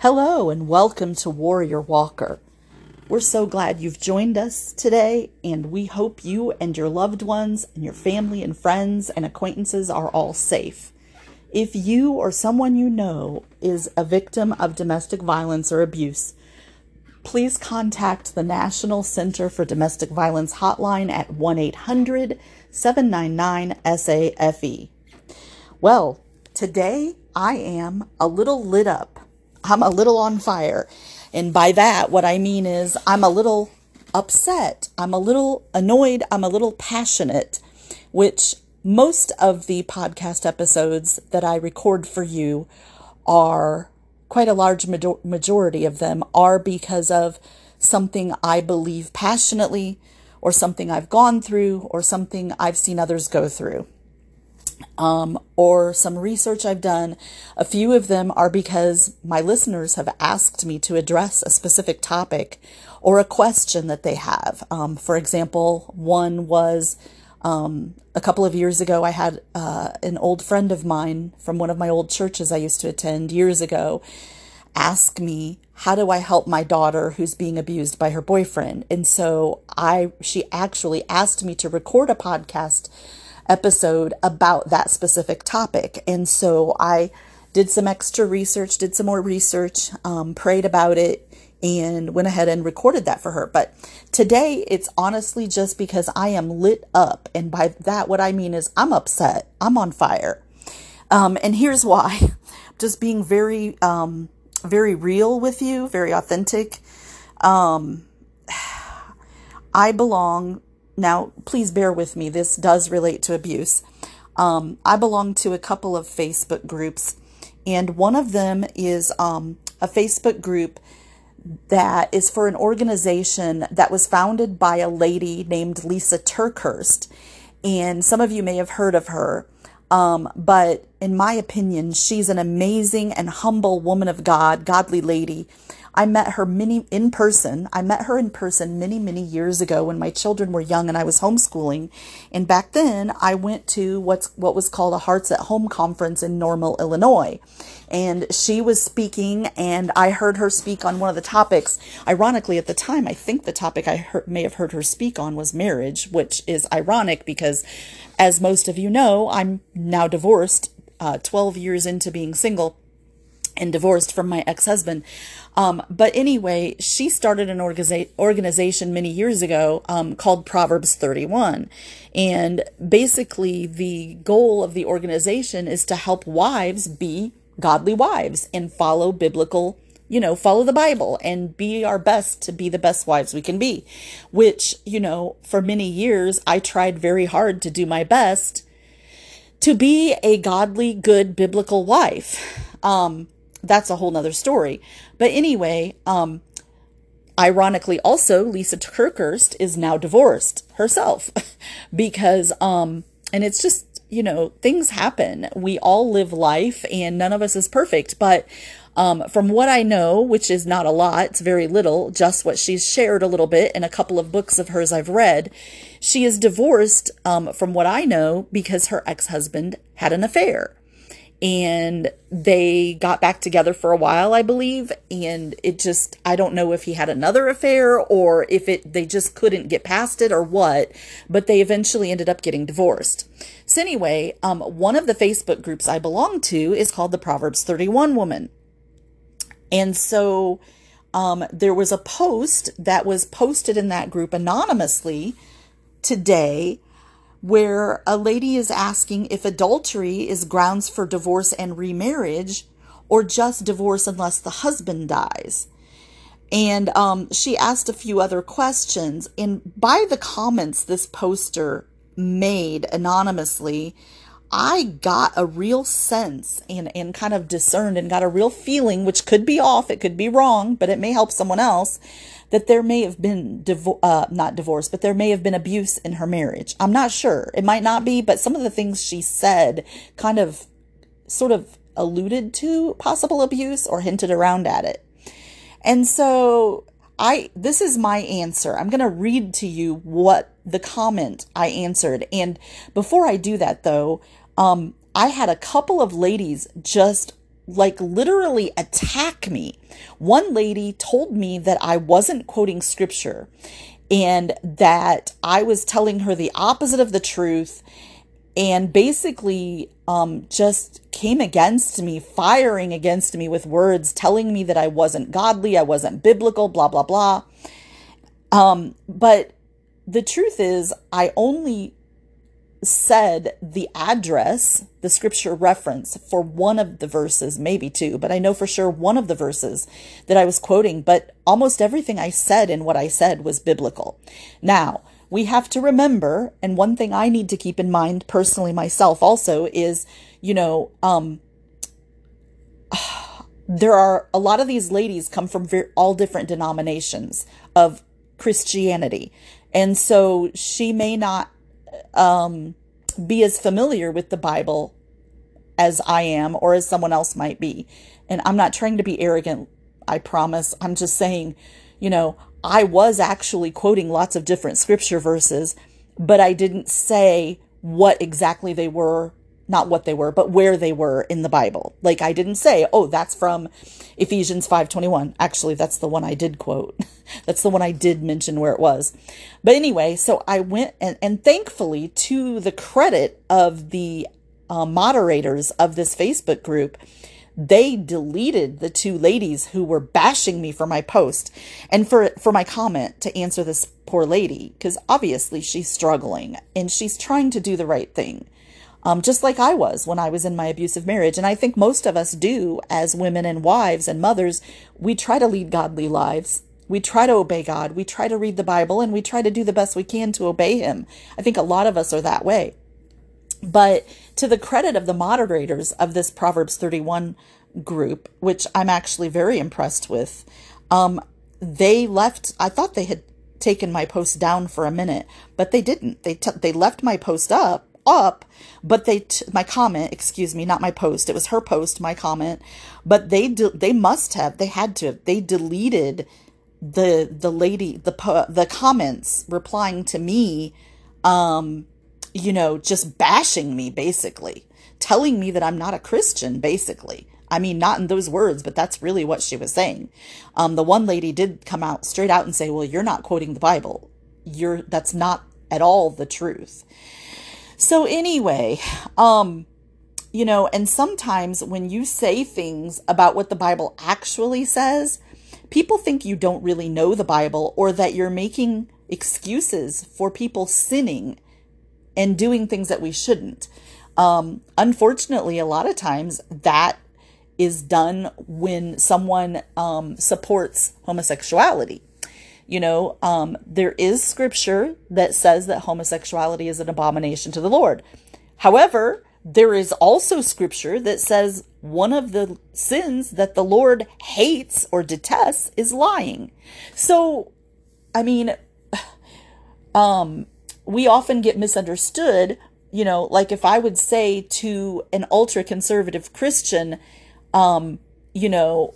Hello and welcome to Warrior Walker. We're so glad you've joined us today, and we hope you and your loved ones and your family and friends and acquaintances are all safe. If you or someone you know is a victim of domestic violence or abuse, please contact the National Center for Domestic Violence hotline at 1 800 799 SAFE. Well, today I am a little lit up I'm a little on fire. And by that, what I mean is I'm a little upset. I'm a little annoyed. I'm a little passionate, which most of the podcast episodes that I record for you are quite a large majority of them are because of something I believe passionately or something I've gone through or something I've seen others go through um, or some research I've done. A few of them are because my listeners have asked me to address a specific topic or a question that they have. Um, for example, one was um, a couple of years ago, I had uh, an old friend of mine from one of my old churches I used to attend years ago ask me how do I help my daughter who's being abused by her boyfriend and so I she actually asked me to record a podcast episode about that specific topic. And so I did some extra research, did some more research, um, prayed about it, and went ahead and recorded that for her. But today it's honestly just because I am lit up. And by that, what I mean is I'm upset, I'm on fire. Um, and here's why just being very, um, very real with you, very authentic. Um, I belong now, please bear with me. This does relate to abuse. Um, I belong to a couple of Facebook groups, and one of them is um, a Facebook group that is for an organization that was founded by a lady named Lysa TerKeurst. And some of you may have heard of her. Um, but in my opinion, she's an amazing and humble woman of God, godly lady I met her many in person. I met her in person many, many years ago when my children were young and I was homeschooling. And back then I went to what's what was called a Hearts at Home conference in Normal, Illinois. And she was speaking and I heard her speak on one of the topics. Ironically, at the time, I think the topic I heard, may have heard her speak on was marriage, which is ironic because as most of you know, I'm now divorced, uh, 12 years into being single and divorced from my ex-husband. Um, but anyway, she started an organiza- organization many years ago um, called Proverbs 31. And basically, the goal of the organization is to help wives be godly wives and follow biblical, you know, follow the Bible and be our best to be the best wives we can be. Which, you know, for many years, I tried very hard to do my best to be a godly, good biblical wife. Um, that's a whole nother story. But anyway, um, ironically, also Lysa TerKeurst is now divorced herself because, um, and it's just you know things happen. We all live life, and none of us is perfect. But um, from what I know, which is not a lot, it's very little, just what she's shared a little bit in a couple of books of hers I've read. She is divorced, um, from what I know, because her ex husband had an affair and they got back together for a while i believe. And it just i don't know if he had another affair or if it they just couldn't get past it or what but they eventually ended up getting divorced. So anyway um, one of the facebook groups i belong to is called the proverbs 31 woman. And so um, there was a post that was posted in that group anonymously today where a lady is asking if adultery is grounds for divorce and remarriage or just divorce unless the husband dies. And um, she asked a few other questions. And by the comments this poster made anonymously, I got a real sense and, and kind of discerned and got a real feeling, which could be off, it could be wrong, but it may help someone else, that there may have been divo- uh, not divorce, but there may have been abuse in her marriage. I'm not sure. It might not be, but some of the things she said kind of sort of alluded to possible abuse or hinted around at it. And so I this is my answer. I'm going to read to you what the comment I answered. And before I do that though, um I had a couple of ladies just like literally attack me. One lady told me that I wasn't quoting scripture and that I was telling her the opposite of the truth and basically um, just came against me, firing against me with words, telling me that I wasn't godly, I wasn't biblical, blah, blah, blah. Um, but the truth is, I only said the address, the scripture reference for one of the verses, maybe two, but I know for sure one of the verses that I was quoting, but almost everything I said in what I said was biblical. Now, we have to remember, and one thing I need to keep in mind personally myself also is, you know, um, there are a lot of these ladies come from very, all different denominations of Christianity. And so she may not um, be as familiar with the Bible as I am or as someone else might be. And I'm not trying to be arrogant, I promise. I'm just saying, you know, I was actually quoting lots of different scripture verses, but I didn't say what exactly they were not what they were, but where they were in the Bible. Like I didn't say, "Oh, that's from Ephesians 5:21." Actually, that's the one I did quote. that's the one I did mention where it was. But anyway, so I went and and thankfully to the credit of the uh, moderators of this Facebook group, they deleted the two ladies who were bashing me for my post and for for my comment to answer this poor lady because obviously she's struggling and she's trying to do the right thing um, just like I was when I was in my abusive marriage. And I think most of us do as women and wives and mothers. We try to lead godly lives. We try to obey God. We try to read the Bible and we try to do the best we can to obey Him. I think a lot of us are that way. But to the credit of the moderators of this Proverbs 31 group, which I'm actually very impressed with, um, they left, I thought they had taken my post down for a minute, but they didn't. They, t- they left my post up up, but they t- my comment, excuse me, not my post. It was her post, my comment, but they de- they must have, they had to, they deleted the the lady the the comments replying to me um you know just bashing me basically telling me that I'm not a Christian basically I mean, not in those words, but that's really what she was saying. Um, the one lady did come out straight out and say, "Well, you're not quoting the Bible. You're that's not at all the truth." So anyway, um, you know, and sometimes when you say things about what the Bible actually says, people think you don't really know the Bible or that you're making excuses for people sinning and doing things that we shouldn't. Um, unfortunately, a lot of times that is done when someone um, supports homosexuality. You know, um, there is scripture that says that homosexuality is an abomination to the Lord. However, there is also scripture that says one of the sins that the Lord hates or detests is lying. So, I mean, um, we often get misunderstood. You know, like if I would say to an ultra conservative Christian, um, you know,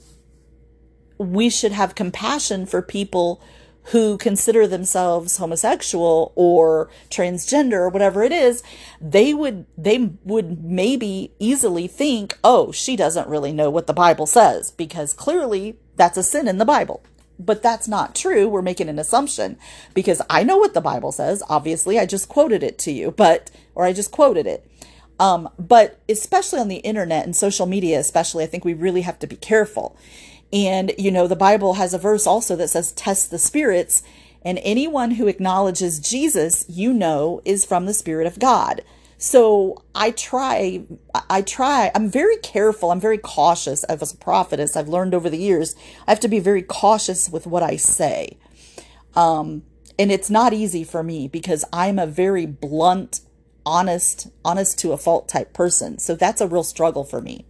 we should have compassion for people who consider themselves homosexual or transgender or whatever it is, they would they would maybe easily think, "Oh, she doesn't really know what the Bible says because clearly that's a sin in the Bible." But that's not true. We're making an assumption because I know what the Bible says. Obviously, I just quoted it to you, but or I just quoted it. Um, but especially on the internet and social media, especially, I think we really have to be careful and, you know, the Bible has a verse also that says, test the spirits. And anyone who acknowledges Jesus, you know, is from the Spirit of God. So I try, I try, I'm very careful, I'm very cautious as a prophetess. I've learned over the years, I have to be very cautious with what I say. Um, and it's not easy for me because I'm a very blunt, honest, honest to a fault type person. So that's a real struggle for me.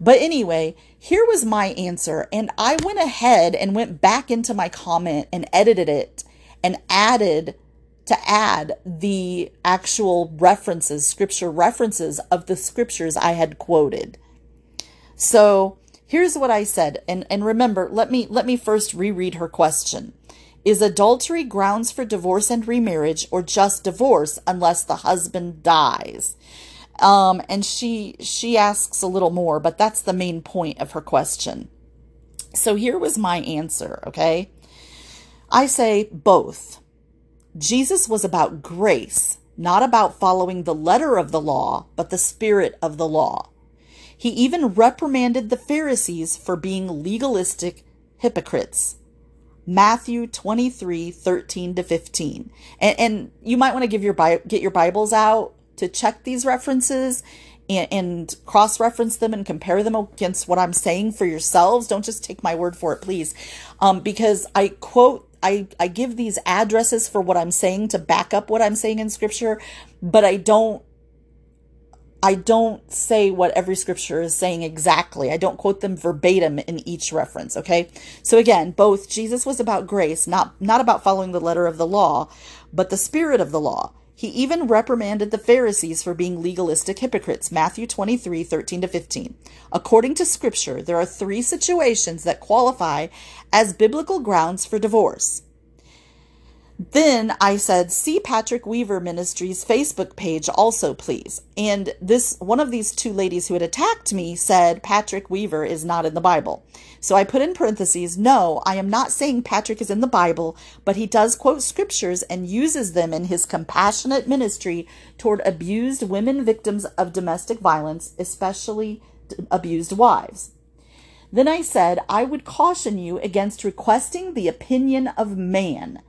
But anyway, here was my answer. And I went ahead and went back into my comment and edited it and added to add the actual references, scripture references of the scriptures I had quoted. So here's what I said. And, and remember, let me, let me first reread her question. Is adultery grounds for divorce and remarriage or just divorce unless the husband dies? Um, and she she asks a little more, but that's the main point of her question. So here was my answer, okay? I say both. Jesus was about grace, not about following the letter of the law, but the spirit of the law. He even reprimanded the Pharisees for being legalistic hypocrites. Matthew 23, 13 to 15. And, and you might want to give your get your Bibles out to check these references and, and cross reference them and compare them against what I'm saying for yourselves. Don't just take my word for it, please. Um, because I quote, I, I give these addresses for what I'm saying to back up what I'm saying in scripture, but I don't I don't say what every scripture is saying exactly. I don't quote them verbatim in each reference, okay? So again, both Jesus was about grace, not not about following the letter of the law, but the spirit of the law. He even reprimanded the Pharisees for being legalistic hypocrites. Matthew 23, 13 to 15. According to scripture, there are three situations that qualify as biblical grounds for divorce. Then I said, see Patrick Weaver Ministries Facebook page also, please. And this one of these two ladies who had attacked me said Patrick Weaver is not in the Bible. So I put in parentheses, no, I am not saying Patrick is in the Bible, but he does quote scriptures and uses them in his compassionate ministry toward abused women victims of domestic violence, especially abused wives. Then I said, I would caution you against requesting the opinion of man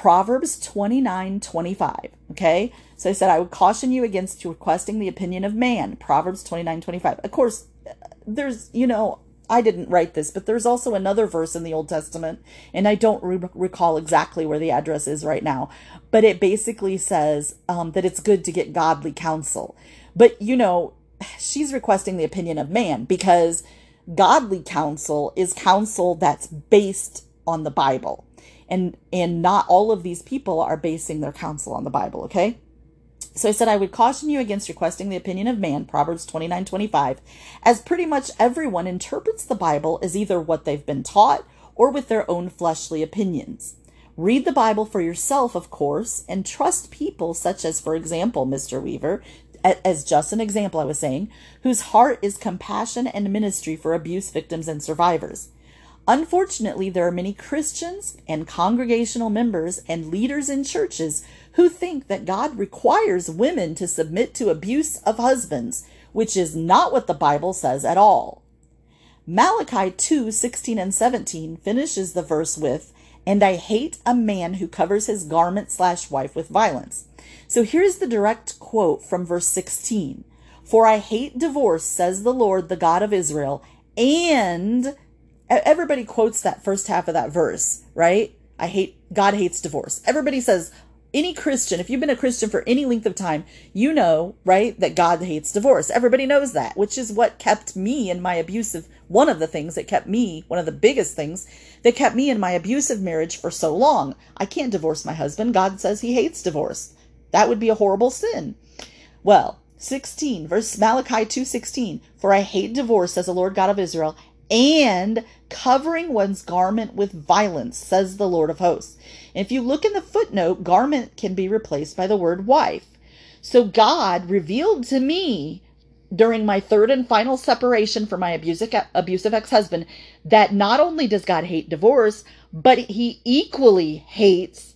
Proverbs 29 25. Okay. So I said, I would caution you against requesting the opinion of man. Proverbs 29 25. Of course, there's, you know, I didn't write this, but there's also another verse in the Old Testament, and I don't re- recall exactly where the address is right now, but it basically says um, that it's good to get godly counsel. But, you know, she's requesting the opinion of man because godly counsel is counsel that's based on the Bible and and not all of these people are basing their counsel on the bible okay so i said i would caution you against requesting the opinion of man proverbs 29 25 as pretty much everyone interprets the bible as either what they've been taught or with their own fleshly opinions read the bible for yourself of course and trust people such as for example mr weaver as just an example, I was saying, whose heart is compassion and ministry for abuse victims and survivors. Unfortunately, there are many Christians and congregational members and leaders in churches who think that God requires women to submit to abuse of husbands, which is not what the Bible says at all. Malachi 2 16 and 17 finishes the verse with, And I hate a man who covers his garment slash wife with violence. So here's the direct quote from verse 16 For I hate divorce, says the Lord, the God of Israel, and everybody quotes that first half of that verse, right? I hate, God hates divorce. Everybody says, any Christian, if you've been a Christian for any length of time, you know, right, that God hates divorce. Everybody knows that, which is what kept me in my abusive, one of the things that kept me, one of the biggest things that kept me in my abusive marriage for so long. I can't divorce my husband. God says he hates divorce. That would be a horrible sin. Well, 16, verse Malachi 2:16, for I hate divorce, says the Lord God of Israel, and covering one's garment with violence, says the Lord of hosts. if you look in the footnote, garment can be replaced by the word wife. So God revealed to me during my third and final separation from my abusive, abusive ex husband that not only does God hate divorce, but he equally hates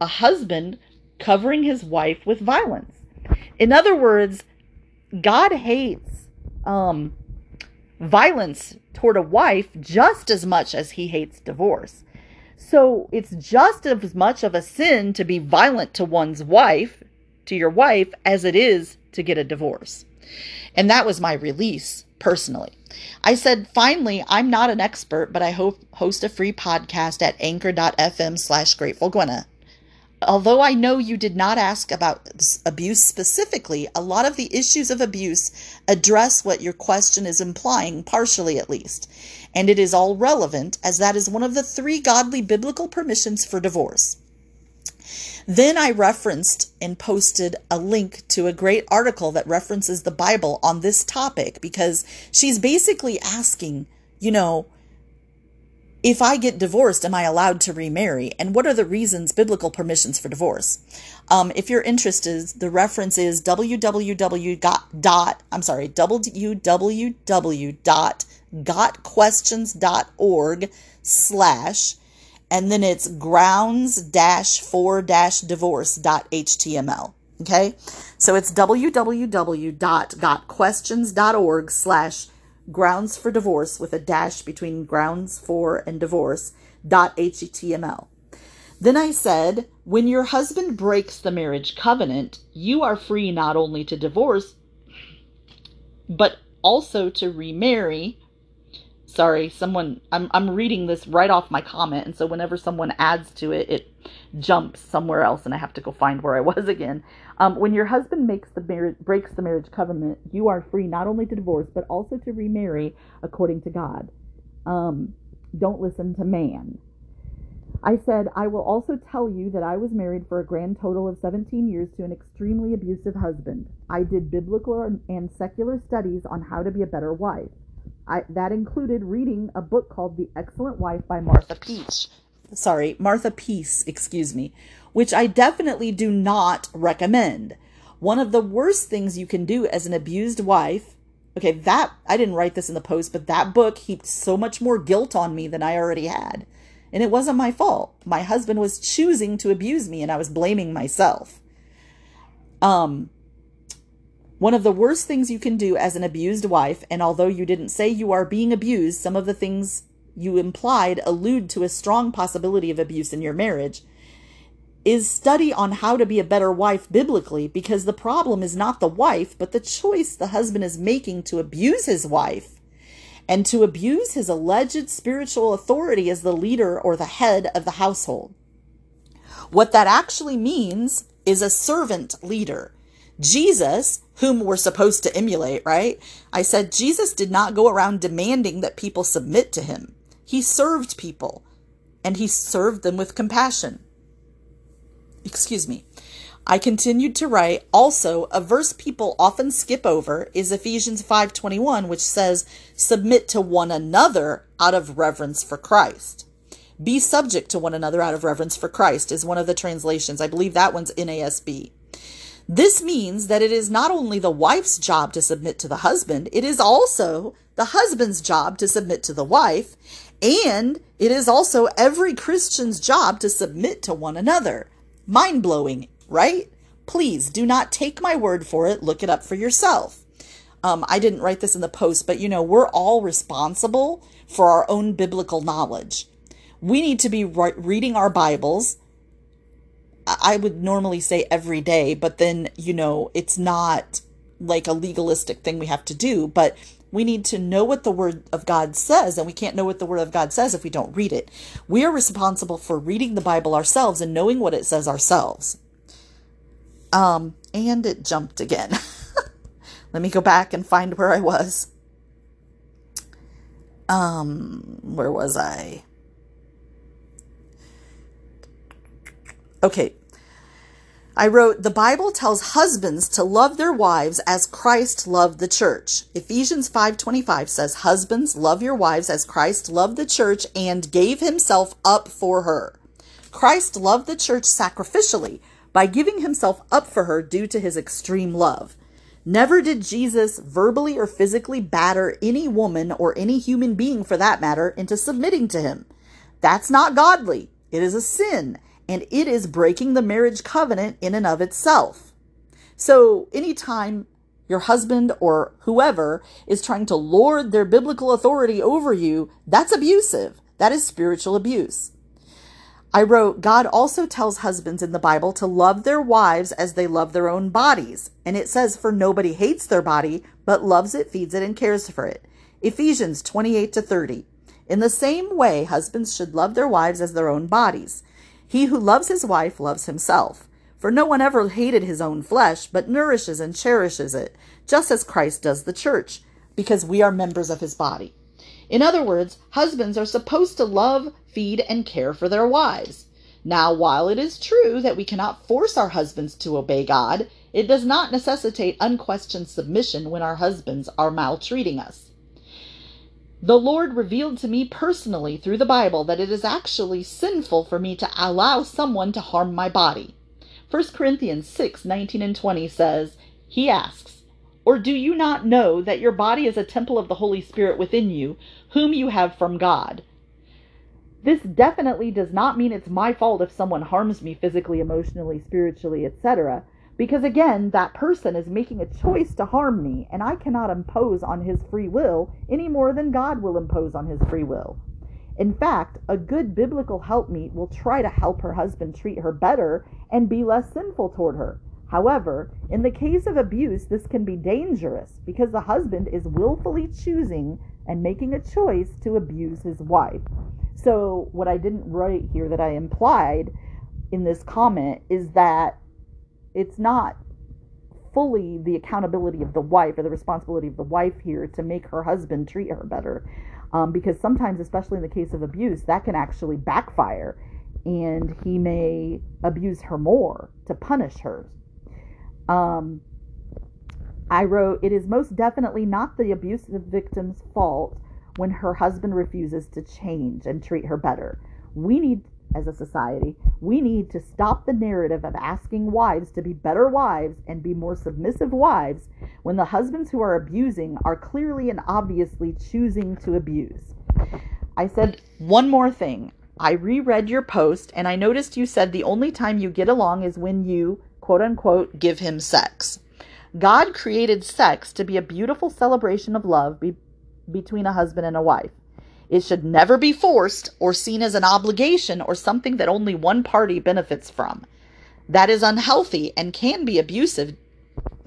a husband covering his wife with violence. In other words, God hates um, violence toward a wife just as much as he hates divorce. So it's just as much of a sin to be violent to one's wife, to your wife, as it is to get a divorce. And that was my release personally. I said, finally, I'm not an expert, but I host a free podcast at anchor.fm slash grateful although I know you did not ask about abuse specifically, a lot of the issues of abuse address what your question is implying, partially at least. And it is all relevant, as that is one of the three godly biblical permissions for divorce. Then I referenced and posted a link to a great article that references the Bible on this topic because she's basically asking, you know, if I get divorced, am I allowed to remarry? And what are the reasons, biblical permissions for divorce? Um, if you're interested, the reference is www. dot I'm sorry, www.gotquestions.org slash, and then it's grounds dash for dash divorce.html. Okay, so it's www.gotquestions.org slash grounds for divorce with a dash between grounds for and divorce dot html. Then I said, when your husband breaks the marriage covenant, you are free not only to divorce, but also to remarry. Sorry, someone, I'm, I'm reading this right off my comment. And so whenever someone adds to it, it jumps somewhere else and I have to go find where I was again. Um, when your husband makes the marriage, breaks the marriage covenant, you are free not only to divorce, but also to remarry according to God. Um, don't listen to man. I said, I will also tell you that I was married for a grand total of 17 years to an extremely abusive husband. I did biblical and secular studies on how to be a better wife. I, that included reading a book called The Excellent Wife by Martha Peach. Sorry, Martha Peace, excuse me, which I definitely do not recommend. One of the worst things you can do as an abused wife, okay, that, I didn't write this in the post, but that book heaped so much more guilt on me than I already had. And it wasn't my fault. My husband was choosing to abuse me and I was blaming myself. Um, one of the worst things you can do as an abused wife, and although you didn't say you are being abused, some of the things you implied allude to a strong possibility of abuse in your marriage, is study on how to be a better wife biblically because the problem is not the wife, but the choice the husband is making to abuse his wife and to abuse his alleged spiritual authority as the leader or the head of the household. What that actually means is a servant leader. Jesus, whom we're supposed to emulate, right? I said Jesus did not go around demanding that people submit to him. He served people and he served them with compassion excuse me. I continued to write, also, a verse people often skip over is Ephesians 5:21, which says, "Submit to one another out of reverence for Christ." Be subject to one another out of reverence for Christ is one of the translations. I believe that one's NASB. This means that it is not only the wife's job to submit to the husband, it is also the husband's job to submit to the wife, and it is also every Christian's job to submit to one another. Mind blowing, right? Please do not take my word for it. Look it up for yourself. Um, I didn't write this in the post, but you know, we're all responsible for our own biblical knowledge. We need to be re- reading our Bibles. I would normally say every day, but then, you know, it's not like a legalistic thing we have to do, but we need to know what the Word of God says, and we can't know what the Word of God says if we don't read it. We are responsible for reading the Bible ourselves and knowing what it says ourselves. Um, and it jumped again. Let me go back and find where I was. Um, where was I? Okay, I wrote, the Bible tells husbands to love their wives as Christ loved the church. Ephesians 5.25 says, husbands, love your wives as Christ loved the church and gave himself up for her. Christ loved the church sacrificially by giving himself up for her due to his extreme love. Never did Jesus verbally or physically batter any woman or any human being for that matter into submitting to him. That's not godly. It is a sin and it is breaking the marriage covenant in and of itself. So, anytime your husband or whoever is trying to lord their biblical authority over you, that's abusive. That is spiritual abuse. I wrote, God also tells husbands in the Bible to love their wives as they love their own bodies. And it says, for nobody hates their body, but loves it, feeds it, and cares for it. Ephesians 28 to 30. In the same way, husbands should love their wives as their own bodies. He who loves his wife loves himself. For no one ever hated his own flesh, but nourishes and cherishes it, just as Christ does the church, because we are members of his body. In other words, husbands are supposed to love, feed, and care for their wives. Now, while it is true that we cannot force our husbands to obey God, it does not necessitate unquestioned submission when our husbands are maltreating us. The Lord revealed to me personally through the Bible that it is actually sinful for me to allow someone to harm my body. 1 Corinthians 6 19 and 20 says, He asks, Or do you not know that your body is a temple of the Holy Spirit within you, whom you have from God? This definitely does not mean it's my fault if someone harms me physically, emotionally, spiritually, etc. Because again, that person is making a choice to harm me, and I cannot impose on his free will any more than God will impose on his free will. In fact, a good biblical helpmeet will try to help her husband treat her better and be less sinful toward her. However, in the case of abuse, this can be dangerous because the husband is willfully choosing and making a choice to abuse his wife. So, what I didn't write here that I implied in this comment is that it's not fully the accountability of the wife or the responsibility of the wife here to make her husband treat her better. Um, because sometimes, especially in the case of abuse, that can actually backfire and he may abuse her more to punish her. Um, I wrote, It is most definitely not the abusive victim's fault when her husband refuses to change and treat her better. We need as a society, we need to stop the narrative of asking wives to be better wives and be more submissive wives when the husbands who are abusing are clearly and obviously choosing to abuse. I said one more thing. I reread your post and I noticed you said the only time you get along is when you, quote unquote, give him sex. God created sex to be a beautiful celebration of love be- between a husband and a wife. It should never be forced or seen as an obligation or something that only one party benefits from. That is unhealthy and can be abusive.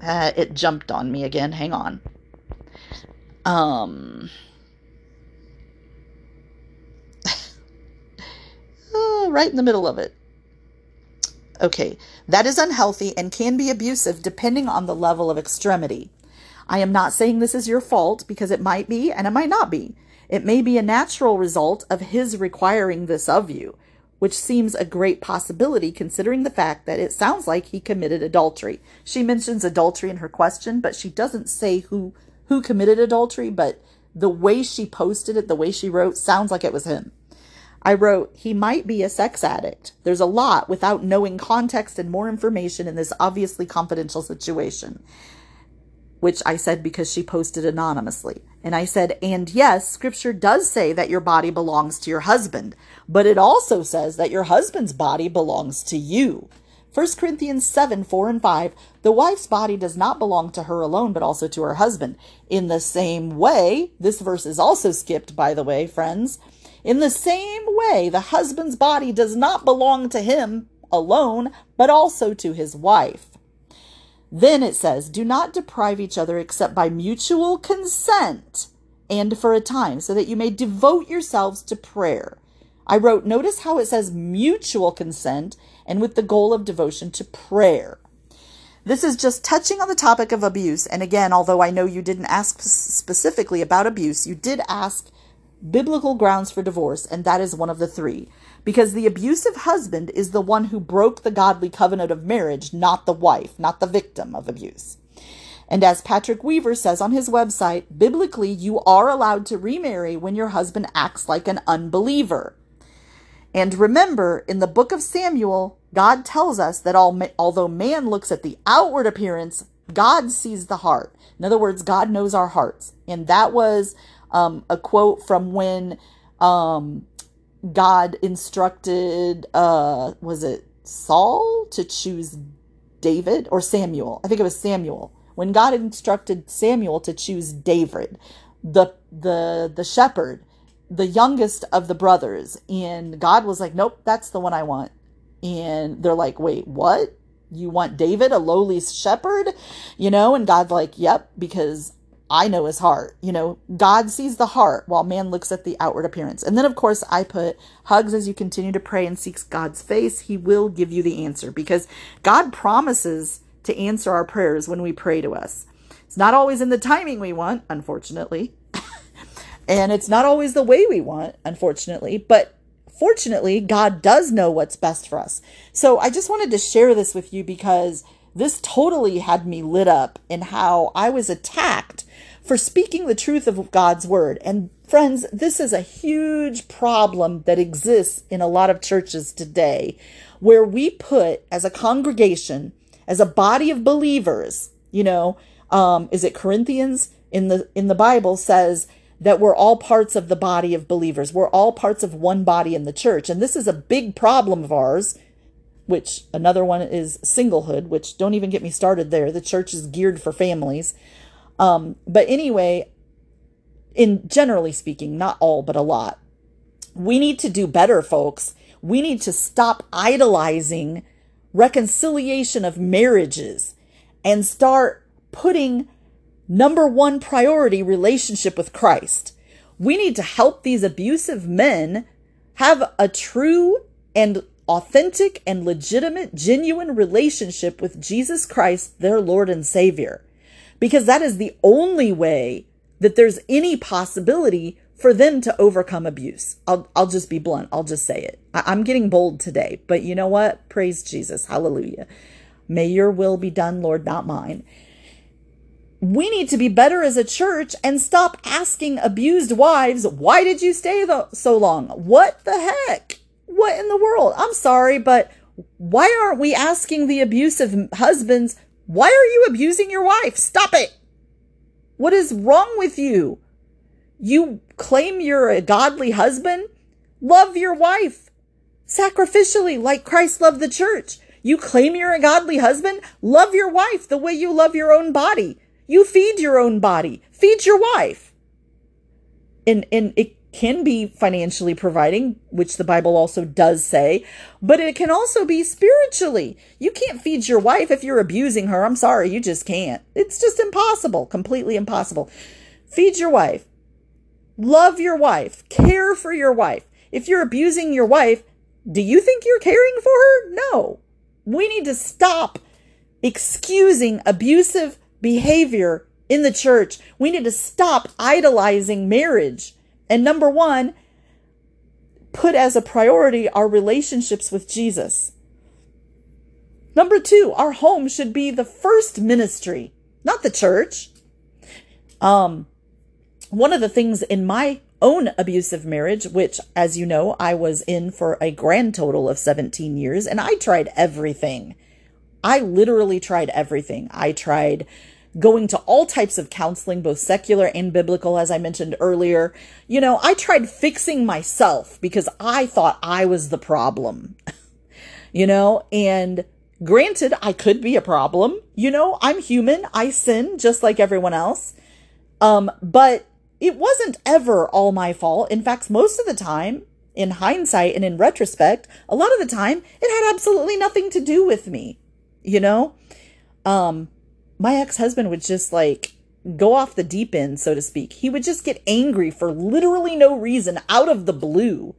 Uh, it jumped on me again. Hang on. Um. uh, right in the middle of it. Okay, that is unhealthy and can be abusive depending on the level of extremity. I am not saying this is your fault because it might be and it might not be. It may be a natural result of his requiring this of you, which seems a great possibility considering the fact that it sounds like he committed adultery. She mentions adultery in her question, but she doesn't say who who committed adultery, but the way she posted it, the way she wrote sounds like it was him. I wrote, he might be a sex addict. There's a lot without knowing context and more information in this obviously confidential situation which I said because she posted anonymously. And I said, and yes, scripture does say that your body belongs to your husband, but it also says that your husband's body belongs to you. 1 Corinthians 7 4 and 5 The wife's body does not belong to her alone, but also to her husband. In the same way, this verse is also skipped, by the way, friends. In the same way, the husband's body does not belong to him alone, but also to his wife. Then it says, Do not deprive each other except by mutual consent and for a time, so that you may devote yourselves to prayer. I wrote, notice how it says mutual consent and with the goal of devotion to prayer. This is just touching on the topic of abuse. And again, although I know you didn't ask specifically about abuse, you did ask biblical grounds for divorce, and that is one of the three because the abusive husband is the one who broke the godly covenant of marriage, not the wife, not the victim of abuse. And as Patrick Weaver says on his website, biblically, you are allowed to remarry when your husband acts like an unbeliever. And remember, in the book of Samuel, God tells us that all, although man looks at the outward appearance, God sees the heart. In other words, God knows our hearts. And that was um, a quote from when um, God instructed, uh, was it Saul to choose David or Samuel? I think it was Samuel. When God instructed Samuel to choose David, the the the shepherd, the youngest of the brothers, and God was like, "Nope, that's the one I want." And they're like, "Wait, what? You want David, a lowly shepherd?" You know, and God's like, "Yep, because I know his heart. You know, God sees the heart while man looks at the outward appearance. And then, of course, I put hugs as you continue to pray and seek God's face. He will give you the answer because God promises to answer our prayers when we pray to us. It's not always in the timing we want, unfortunately. and it's not always the way we want, unfortunately. But fortunately, God does know what's best for us. So I just wanted to share this with you because this totally had me lit up in how I was attacked for speaking the truth of God's word. And Friends, this is a huge problem that exists in a lot of churches today where we put as a congregation, as a body of believers, you know, um, is it Corinthians in the in the Bible says that we're all parts of the body of believers. We're all parts of one body in the church. And this is a big problem of ours, which another one is singlehood, which don't even get me started there. The church is geared for families. Um, but anyway, in generally speaking, not all, but a lot. We need to do better, folks. We need to stop idolizing reconciliation of marriages and start putting number one priority relationship with Christ. We need to help these abusive men have a true and authentic and legitimate, genuine relationship with Jesus Christ, their Lord and Savior, because that is the only way that there's any possibility for them to overcome abuse. I'll, I'll just be blunt. I'll just say it. I, I'm getting bold today, but you know what? Praise Jesus. Hallelujah. May your will be done, Lord, not mine. We need to be better as a church and stop asking abused wives, why did you stay so long? What the heck? What in the world? I'm sorry, but why aren't we asking the abusive husbands, why are you abusing your wife? Stop it. What is wrong with you? You claim you're a godly husband? Love your wife sacrificially like Christ loved the church. You claim you're a godly husband? Love your wife the way you love your own body. You feed your own body. Feed your wife. And and it can be financially providing, which the Bible also does say, but it can also be spiritually. You can't feed your wife if you're abusing her. I'm sorry, you just can't. It's just impossible, completely impossible. Feed your wife. Love your wife. Care for your wife. If you're abusing your wife, do you think you're caring for her? No. We need to stop excusing abusive behavior in the church. We need to stop idolizing marriage and number one, put as a priority our relationships with Jesus. Number two, our home should be the first ministry, not the church. Um, one of the things in my own abusive marriage, which, as you know, I was in for a grand total of 17 years, and I tried everything. I literally tried everything. I tried going to all types of counseling, both secular and biblical, as I mentioned earlier. You know, I tried fixing myself because I thought I was the problem, you know, and granted, I could be a problem. You know, I'm human, I sin just like everyone else. Um, but it wasn't ever all my fault. In fact, most of the time, in hindsight and in retrospect, a lot of the time, it had absolutely nothing to do with me, you know? Um, my ex husband would just like go off the deep end, so to speak. He would just get angry for literally no reason out of the blue.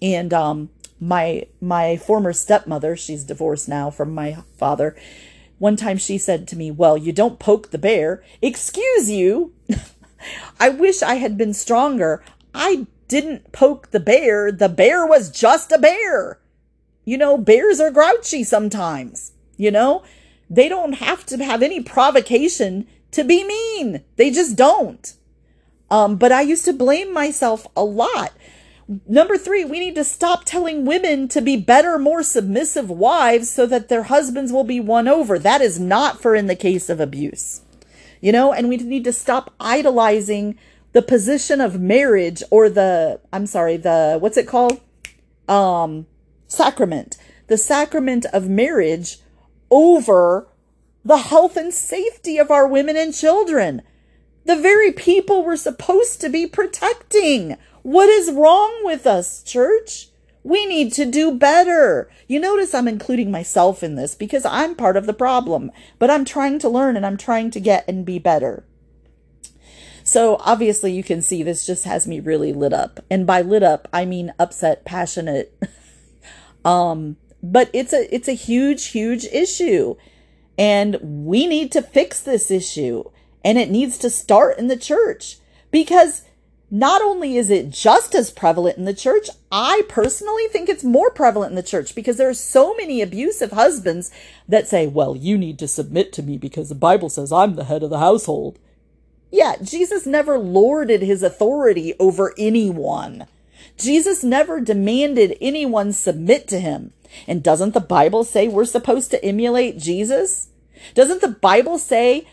And um, my my former stepmother, she's divorced now from my father. One time she said to me, "Well, you don't poke the bear." Excuse you. I wish I had been stronger. I didn't poke the bear. The bear was just a bear. You know, bears are grouchy sometimes. You know, they don't have to have any provocation to be mean. They just don't. Um, but I used to blame myself a lot. Number three, we need to stop telling women to be better, more submissive wives so that their husbands will be won over. That is not for in the case of abuse. You know, and we need to stop idolizing the position of marriage or the, I'm sorry, the, what's it called? Um, sacrament. The sacrament of marriage over the health and safety of our women and children. The very people we're supposed to be protecting. What is wrong with us, church? We need to do better. You notice I'm including myself in this because I'm part of the problem, but I'm trying to learn and I'm trying to get and be better. So obviously you can see this just has me really lit up. And by lit up, I mean upset, passionate. um but it's a it's a huge huge issue and we need to fix this issue and it needs to start in the church because not only is it just as prevalent in the church, I personally think it's more prevalent in the church because there are so many abusive husbands that say, well, you need to submit to me because the Bible says I'm the head of the household. Yeah, Jesus never lorded his authority over anyone. Jesus never demanded anyone submit to him. And doesn't the Bible say we're supposed to emulate Jesus? Doesn't the Bible say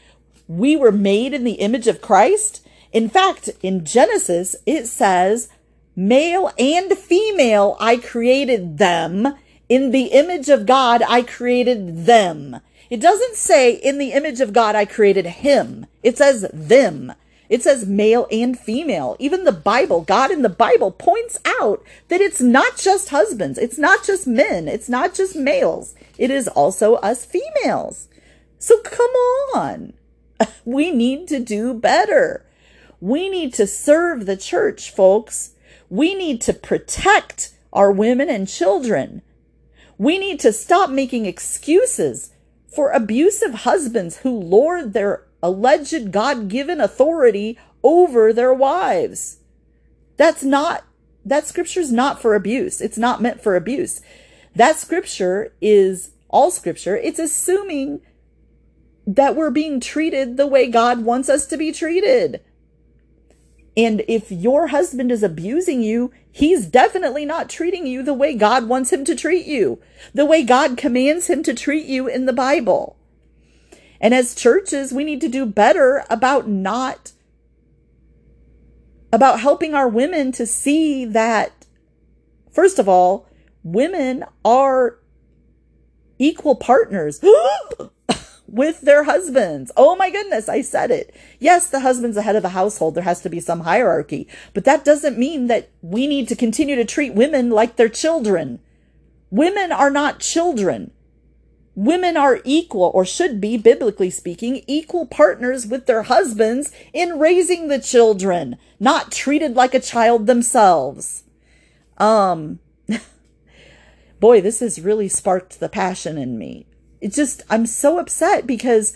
we were made in the image of Christ? In fact, in Genesis, it says, male and female, I created them. In the image of God, I created them. It doesn't say in the image of God, I created him. It says them. It says male and female. Even the Bible, God in the Bible points out that it's not just husbands. It's not just men. It's not just males. It is also us females. So come on. We need to do better. We need to serve the church, folks. We need to protect our women and children. We need to stop making excuses for abusive husbands who lord their alleged God given authority over their wives. That's not, that scripture is not for abuse. It's not meant for abuse. That scripture is all scripture. It's assuming that we're being treated the way God wants us to be treated. And if your husband is abusing you, he's definitely not treating you the way God wants him to treat you, the way God commands him to treat you in the Bible. And as churches, we need to do better about not, about helping our women to see that, first of all, women are equal partners. with their husbands. Oh my goodness, I said it. Yes, the husband's the head of the household. There has to be some hierarchy, but that doesn't mean that we need to continue to treat women like they're children. Women are not children. Women are equal, or should be, biblically speaking, equal partners with their husbands in raising the children, not treated like a child themselves. Um, boy, this has really sparked the passion in me. It just, I'm so upset because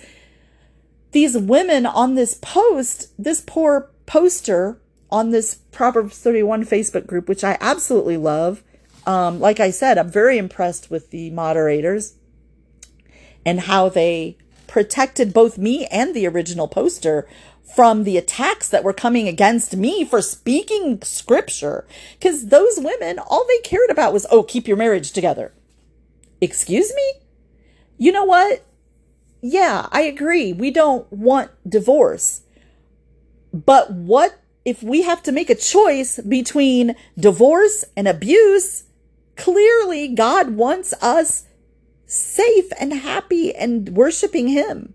these women on this post, this poor poster on this Proverbs 31 Facebook group, which I absolutely love. Um, like I said, I'm very impressed with the moderators and how they protected both me and the original poster from the attacks that were coming against me for speaking scripture. Because those women, all they cared about was, oh, keep your marriage together. Excuse me? you know what? Yeah, I agree. We don't want divorce. But what if we have to make a choice between divorce and abuse? Clearly, God wants us safe and happy and worshiping Him.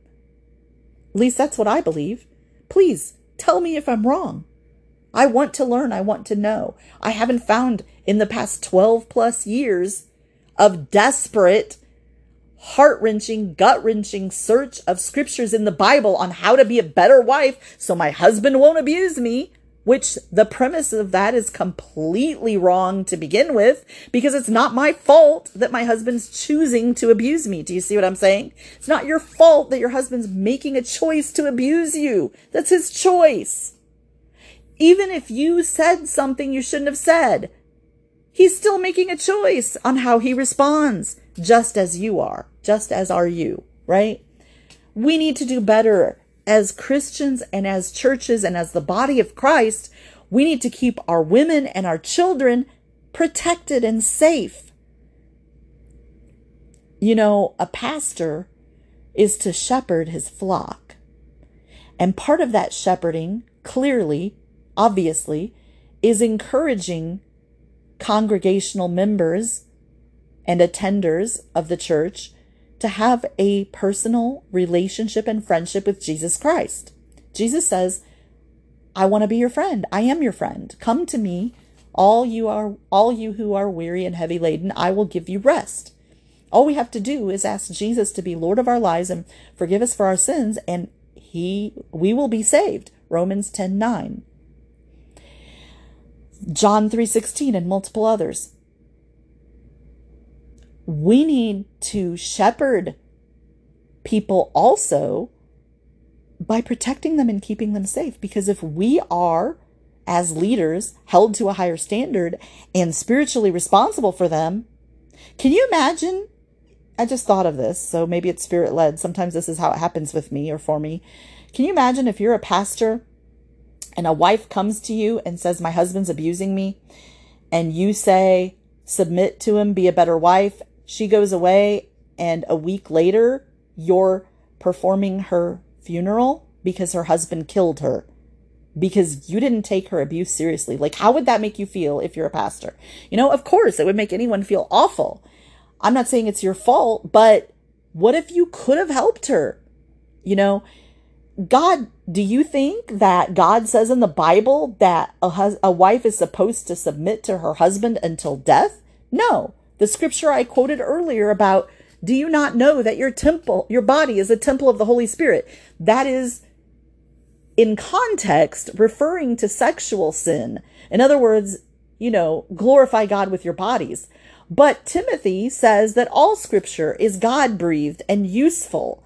At least that's what I believe. Please tell me if I'm wrong. I want to learn. I want to know. I haven't found in the past 12 plus years of desperate heart wrenching, gut wrenching search of scriptures in the Bible on how to be a better wife so my husband won't abuse me, which the premise of that is completely wrong to begin with because it's not my fault that my husband's choosing to abuse me. Do you see what I'm saying? It's not your fault that your husband's making a choice to abuse you. That's his choice. Even if you said something you shouldn't have said, he's still making a choice on how he responds, just as you are just as are you, right? We need to do better as Christians and as churches and as the body of Christ. We need to keep our women and our children protected and safe. You know, a pastor is to shepherd his flock. And part of that shepherding, clearly, obviously, is encouraging congregational members and attenders of the church to have a personal relationship and friendship with Jesus Christ. Jesus says, I want to be your friend. I am your friend. Come to me, all you are all you who are weary and heavy laden, I will give you rest. All we have to do is ask Jesus to be Lord of our lives and forgive us for our sins and he we will be saved. Romans 10:9. John 3:16 and multiple others we need to shepherd people also by protecting them and keeping them safe. Because if we are, as leaders, held to a higher standard and spiritually responsible for them, can you imagine? I just thought of this, so maybe it's spirit led. Sometimes this is how it happens with me or for me. Can you imagine if you're a pastor and a wife comes to you and says, My husband's abusing me, and you say, Submit to him, be a better wife. She goes away, and a week later, you're performing her funeral because her husband killed her because you didn't take her abuse seriously. Like, how would that make you feel if you're a pastor? You know, of course, it would make anyone feel awful. I'm not saying it's your fault, but what if you could have helped her? You know, God, do you think that God says in the Bible that a, hus- a wife is supposed to submit to her husband until death? No. The scripture I quoted earlier about, do you not know that your temple, your body is a temple of the Holy Spirit? That is in context referring to sexual sin. In other words, you know, glorify God with your bodies. But Timothy says that all scripture is God breathed and useful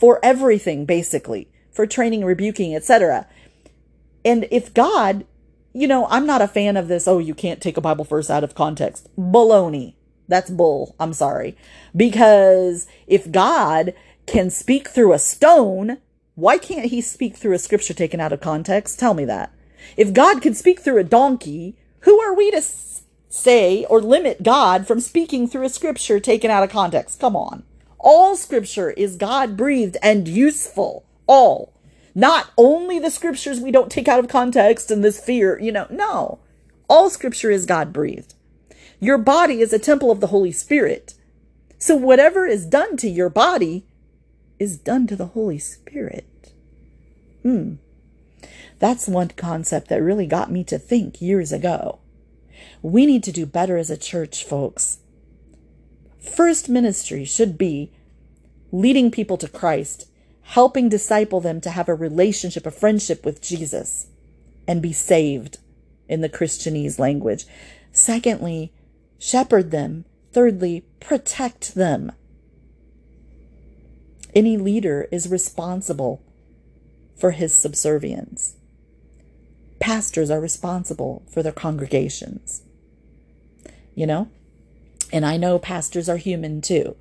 for everything, basically, for training, rebuking, etc. And if God, you know, I'm not a fan of this, oh, you can't take a Bible verse out of context. Baloney. That's bull. I'm sorry. Because if God can speak through a stone, why can't he speak through a scripture taken out of context? Tell me that. If God can speak through a donkey, who are we to say or limit God from speaking through a scripture taken out of context? Come on. All scripture is God breathed and useful. All. Not only the scriptures we don't take out of context and this fear, you know, no. All scripture is God breathed. Your body is a temple of the Holy Spirit. So whatever is done to your body is done to the Holy Spirit. Hmm. That's one concept that really got me to think years ago. We need to do better as a church, folks. First ministry should be leading people to Christ, helping disciple them to have a relationship, a friendship with Jesus, and be saved in the Christianese language. Secondly, shepherd them. Thirdly, protect them. Any leader is responsible for his subservience. Pastors are responsible for their congregations. You know? And I know pastors are human too,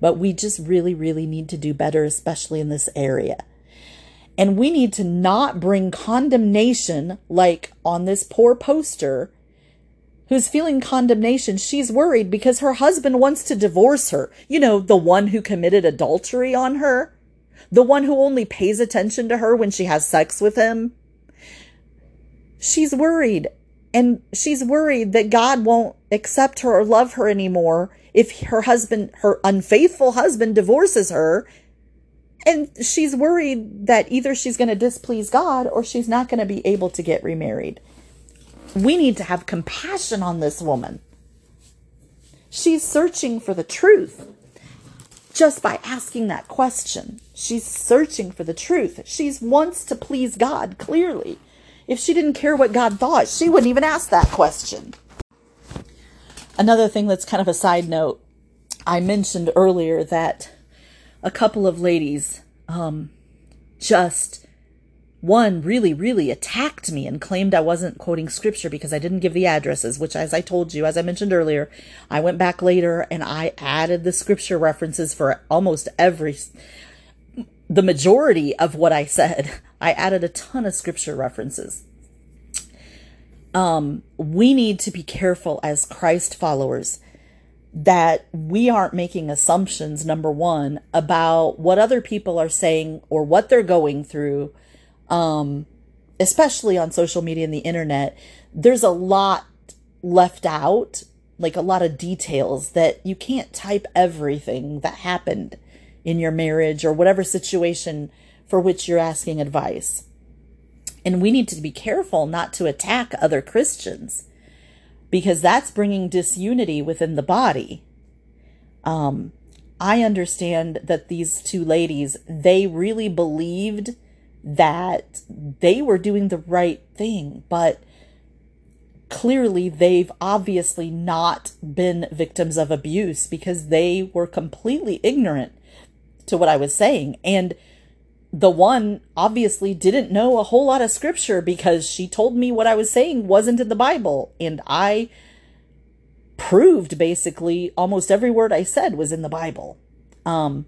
but we just really, really need to do better, especially in this area. And we need to not bring condemnation like on this poor poster who's feeling condemnation. She's worried because her husband wants to divorce her. You know, the one who committed adultery on her, the one who only pays attention to her when she has sex with him. She's worried. And she's worried that God won't accept her or love her anymore if her husband, her unfaithful husband, divorces her. And she's worried that either she's going to displease God or she's not going to be able to get remarried we need to have compassion on this woman. She's searching for the truth just by asking that question. She's searching for the truth. She wants to please God, clearly. If she didn't care what God thought, she wouldn't even ask that question. Another thing that's kind of a side note I mentioned earlier that a couple of ladies um, just one really, really attacked me and claimed I wasn't quoting scripture because I didn't give the addresses, which, as I told you, as I mentioned earlier, I went back later and I added the scripture references for almost every, the majority of what I said. I added a ton of scripture references. Um, we need to be careful as Christ followers that we aren't making assumptions, number one, about what other people are saying or what they're going through um, especially on social media and the internet, there's a lot left out, like a lot of details that you can't type everything that happened in your marriage or whatever situation for which you're asking advice. And we need to be careful not to attack other Christians because that's bringing disunity within the body. Um, I understand that these two ladies, they really believed that they were doing the right thing, but clearly they've obviously not been victims of abuse because they were completely ignorant to what I was saying. And the one obviously didn't know a whole lot of scripture because she told me what I was saying wasn't in the Bible. And I proved basically almost every word I said was in the Bible. Um,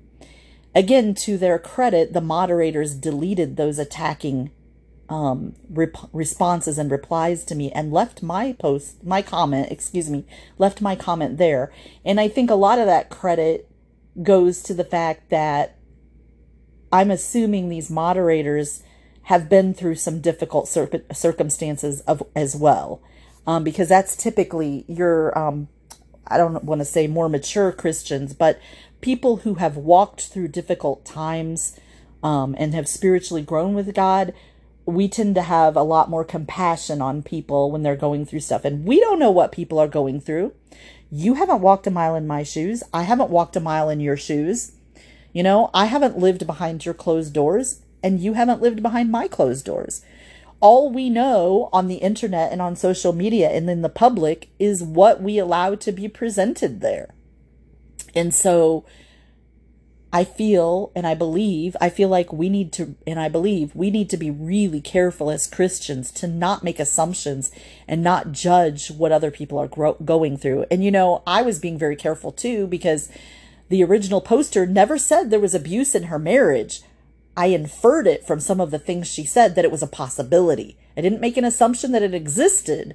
again, to their credit, the moderators deleted those attacking um, rep- responses and replies to me and left my post, my comment, excuse me, left my comment there. And I think a lot of that credit goes to the fact that I'm assuming these moderators have been through some difficult cir- circumstances of, as well. Um, because that's typically your, um, I don't want to say more mature Christians, but people who have walked through difficult times um, and have spiritually grown with God we tend to have a lot more compassion on people when they're going through stuff. And we don't know what people are going through. You haven't walked a mile in my shoes. I haven't walked a mile in your shoes. You know, I haven't lived behind your closed doors, and you haven't lived behind my closed doors. All we know on the internet and on social media and in the public is what we allow to be presented there. And so, I feel and I believe, I feel like we need to, and I believe we need to be really careful as Christians to not make assumptions and not judge what other people are gro- going through. And you know, I was being very careful too because the original poster never said there was abuse in her marriage. I inferred it from some of the things she said that it was a possibility. I didn't make an assumption that it existed,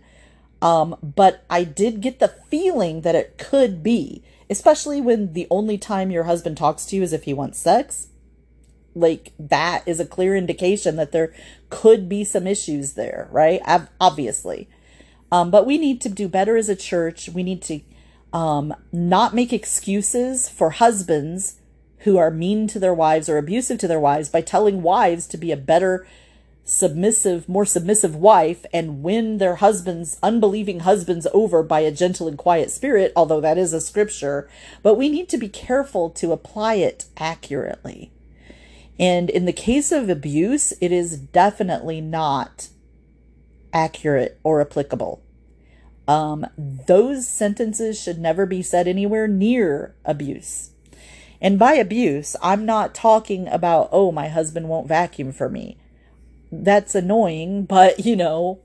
um, but I did get the feeling that it could be especially when the only time your husband talks to you is if he wants sex. Like that is a clear indication that there could be some issues there, right? Obviously. Um, but we need to do better as a church. We need to um, not make excuses for husbands who are mean to their wives or abusive to their wives by telling wives to be a better submissive, more submissive wife and win their husbands, unbelieving husbands over by a gentle and quiet spirit, although that is a scripture, but we need to be careful to apply it accurately. And in the case of abuse, it is definitely not accurate or applicable. Um, those sentences should never be said anywhere near abuse. And by abuse, I'm not talking about, oh, my husband won't vacuum for me that's annoying, but you know,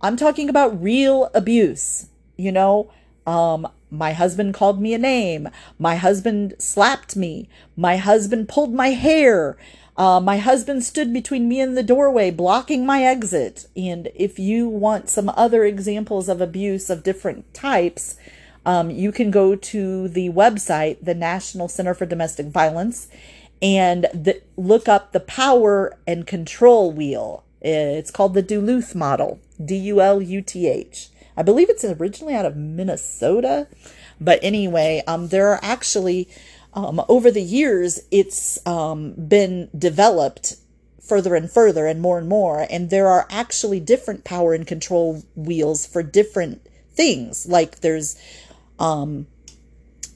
I'm talking about real abuse. You know, um, my husband called me a name. My husband slapped me. My husband pulled my hair. Uh, my husband stood between me and the doorway, blocking my exit. And if you want some other examples of abuse of different types, um, you can go to the website, the National Center for Domestic Violence, and the, look up the power and control wheel. It's called the Duluth model, D U L U T H. I believe it's originally out of Minnesota, but anyway, um, there are actually um, over the years it's um, been developed further and further and more and more, and there are actually different power and control wheels for different things. Like there's um,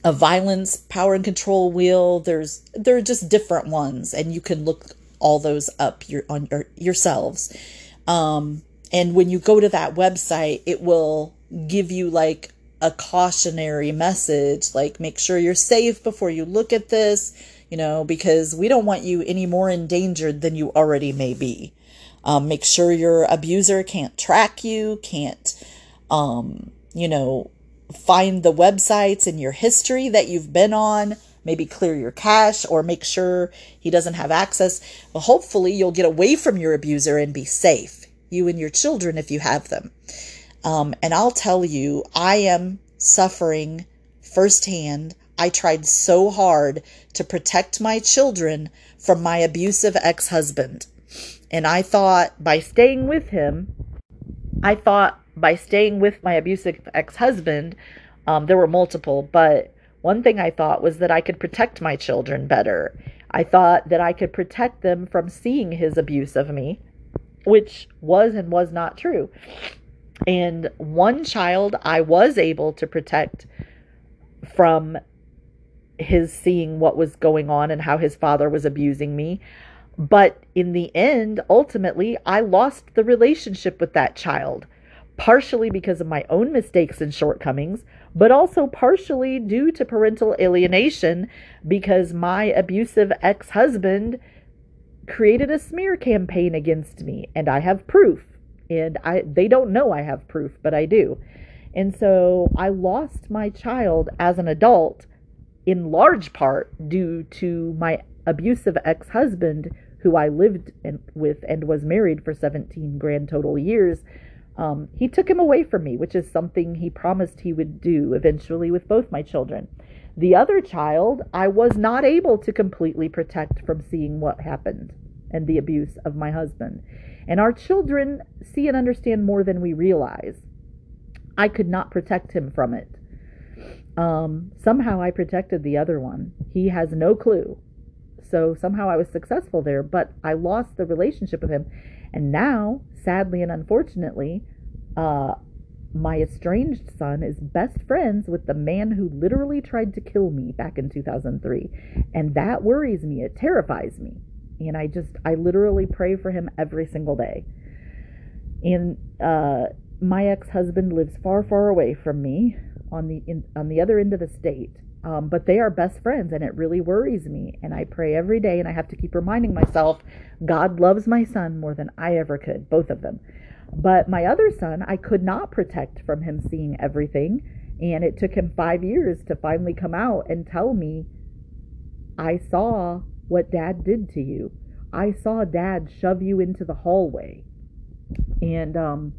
a violence power and control wheel. There's there are just different ones, and you can look all those up your on your yourselves. Um, and when you go to that website, it will give you like a cautionary message, like make sure you're safe before you look at this, you know, because we don't want you any more endangered than you already may be. Um, make sure your abuser can't track you, can't, um, you know, find the websites in your history that you've been on, maybe clear your cache or make sure he doesn't have access. But hopefully, you'll get away from your abuser and be safe, you and your children if you have them. Um, and I'll tell you, I am suffering firsthand. I tried so hard to protect my children from my abusive ex husband. And I thought by staying with him, I thought by staying with my abusive ex husband, um, there were multiple, but one thing I thought was that I could protect my children better. I thought that I could protect them from seeing his abuse of me, which was and was not true. And one child I was able to protect from his seeing what was going on and how his father was abusing me. But in the end, ultimately, I lost the relationship with that child partially because of my own mistakes and shortcomings, but also partially due to parental alienation because my abusive ex husband created a smear campaign against me, and I have proof. And I they don't know I have proof, but I do. And so I lost my child as an adult in large part due to my abusive ex husband, who I lived in, with and was married for 17 grand total years, um, he took him away from me, which is something he promised he would do eventually with both my children. The other child, I was not able to completely protect from seeing what happened and the abuse of my husband. And our children see and understand more than we realize. I could not protect him from it. Um, somehow I protected the other one. He has no clue. So somehow I was successful there, but I lost the relationship with him. And now, sadly and unfortunately, uh, my estranged son is best friends with the man who literally tried to kill me back in 2003. And that worries me. It terrifies me. And I just, I literally pray for him every single day. And uh, my ex husband lives far, far away from me on the in, on the other end of the state. Um, but they are best friends, and it really worries me. And I pray every day, and I have to keep reminding myself, God loves my son more than I ever could, both of them. But my other son, I could not protect from him seeing everything. And it took him five years to finally come out and tell me, I saw what dad did to you. I saw dad shove you into the hallway. And um,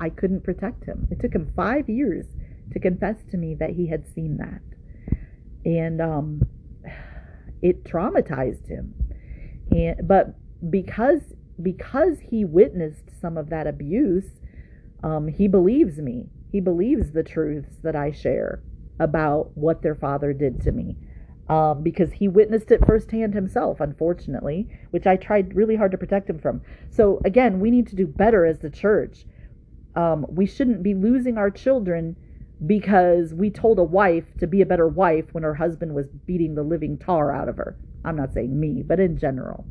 I couldn't protect him. It took him five years to confess to me that he had seen that. And um, it traumatized him. And, but because because he witnessed some of that abuse, um, he believes me. He believes the truths that I share about what their father did to me. Um, because he witnessed it firsthand himself, unfortunately, which I tried really hard to protect him from. So, again, we need to do better as the church. Um, we shouldn't be losing our children because we told a wife to be a better wife when her husband was beating the living tar out of her. I'm not saying me, but in general.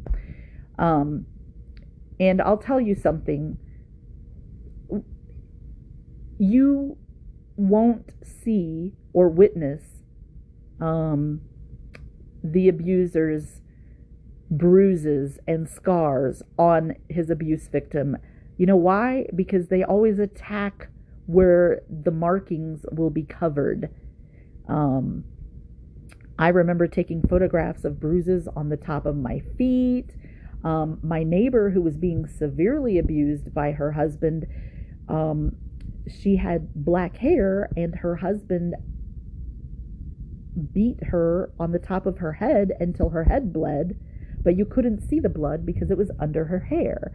Um, and I'll tell you something. You won't see or witness um, the abuser's bruises and scars on his abuse victim. You know why? Because they always attack where the markings will be covered. Um, I remember taking photographs of bruises on the top of my feet um, my neighbor, who was being severely abused by her husband, um, she had black hair, and her husband beat her on the top of her head until her head bled, but you couldn't see the blood because it was under her hair.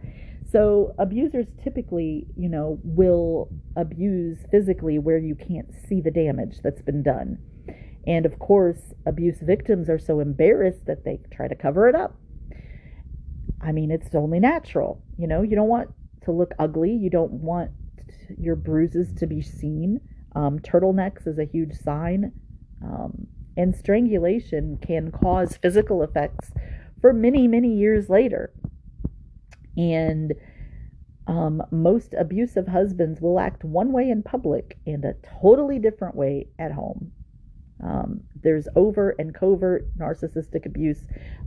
So abusers typically, you know, will abuse physically where you can't see the damage that's been done. And of course, abuse victims are so embarrassed that they try to cover it up. I mean, it's only natural. You know, you don't want to look ugly. You don't want your bruises to be seen. Um, turtlenecks is a huge sign. Um, and strangulation can cause physical effects for many, many years later. And um, most abusive husbands will act one way in public and a totally different way at home. Um, there's overt and covert narcissistic abuse.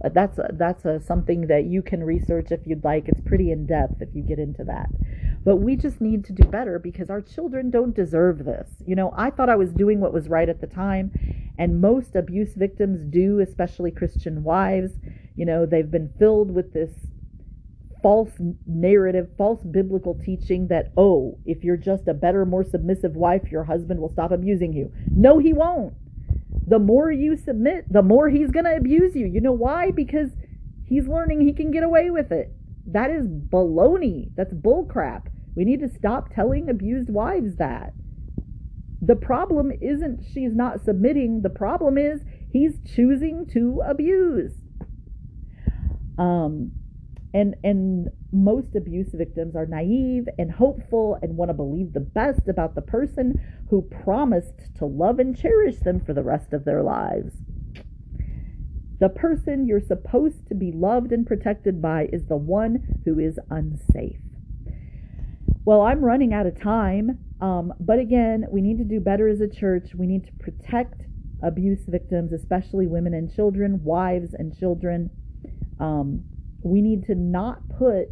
Uh, that's a, that's a, something that you can research if you'd like. It's pretty in depth if you get into that. But we just need to do better because our children don't deserve this. You know, I thought I was doing what was right at the time, and most abuse victims do, especially Christian wives. You know, they've been filled with this false narrative, false biblical teaching that, oh, if you're just a better, more submissive wife, your husband will stop abusing you. No, he won't the more you submit, the more he's going to abuse you. You know why? Because he's learning he can get away with it. That is baloney. That's bullcrap. We need to stop telling abused wives that. The problem isn't she's not submitting, the problem is he's choosing to abuse. Um, and and most abuse victims are naive and hopeful and want to believe the best about the person who promised to love and cherish them for the rest of their lives. The person you're supposed to be loved and protected by is the one who is unsafe. Well, I'm running out of time, um, but again, we need to do better as a church. We need to protect abuse victims, especially women and children, wives and children. Um, we need to not put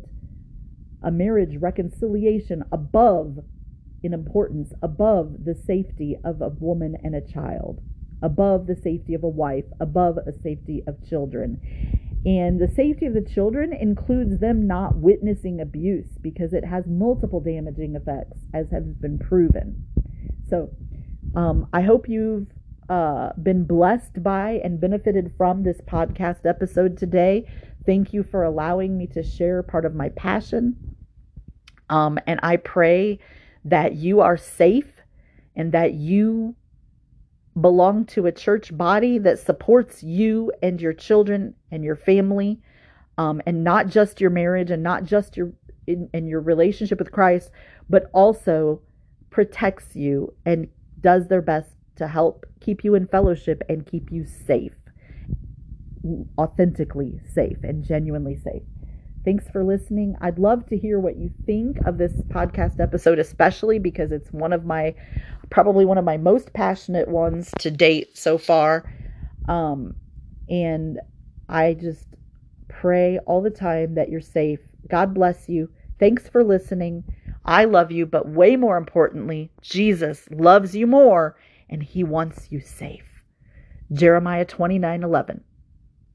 a marriage reconciliation above in importance above the safety of a woman and a child. above the safety of a wife, above a safety of children. And the safety of the children includes them not witnessing abuse because it has multiple damaging effects, as has been proven. So um, I hope you've uh, been blessed by and benefited from this podcast episode today. Thank you for allowing me to share part of my passion. Um, and I pray that you are safe and that you belong to a church body that supports you and your children and your family, um, and not just your marriage and not just your in, in your relationship with Christ, but also protects you and does their best to help keep you in fellowship and keep you safe, authentically safe and genuinely safe. Thanks for listening. I'd love to hear what you think of this podcast episode, especially because it's one of my, probably one of my most passionate ones to date so far. Um, and I just pray all the time that you're safe. God bless you. Thanks for listening. I love you, but way more importantly, Jesus loves you more and he wants you safe. Jeremiah 29 11.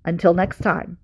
Until next time.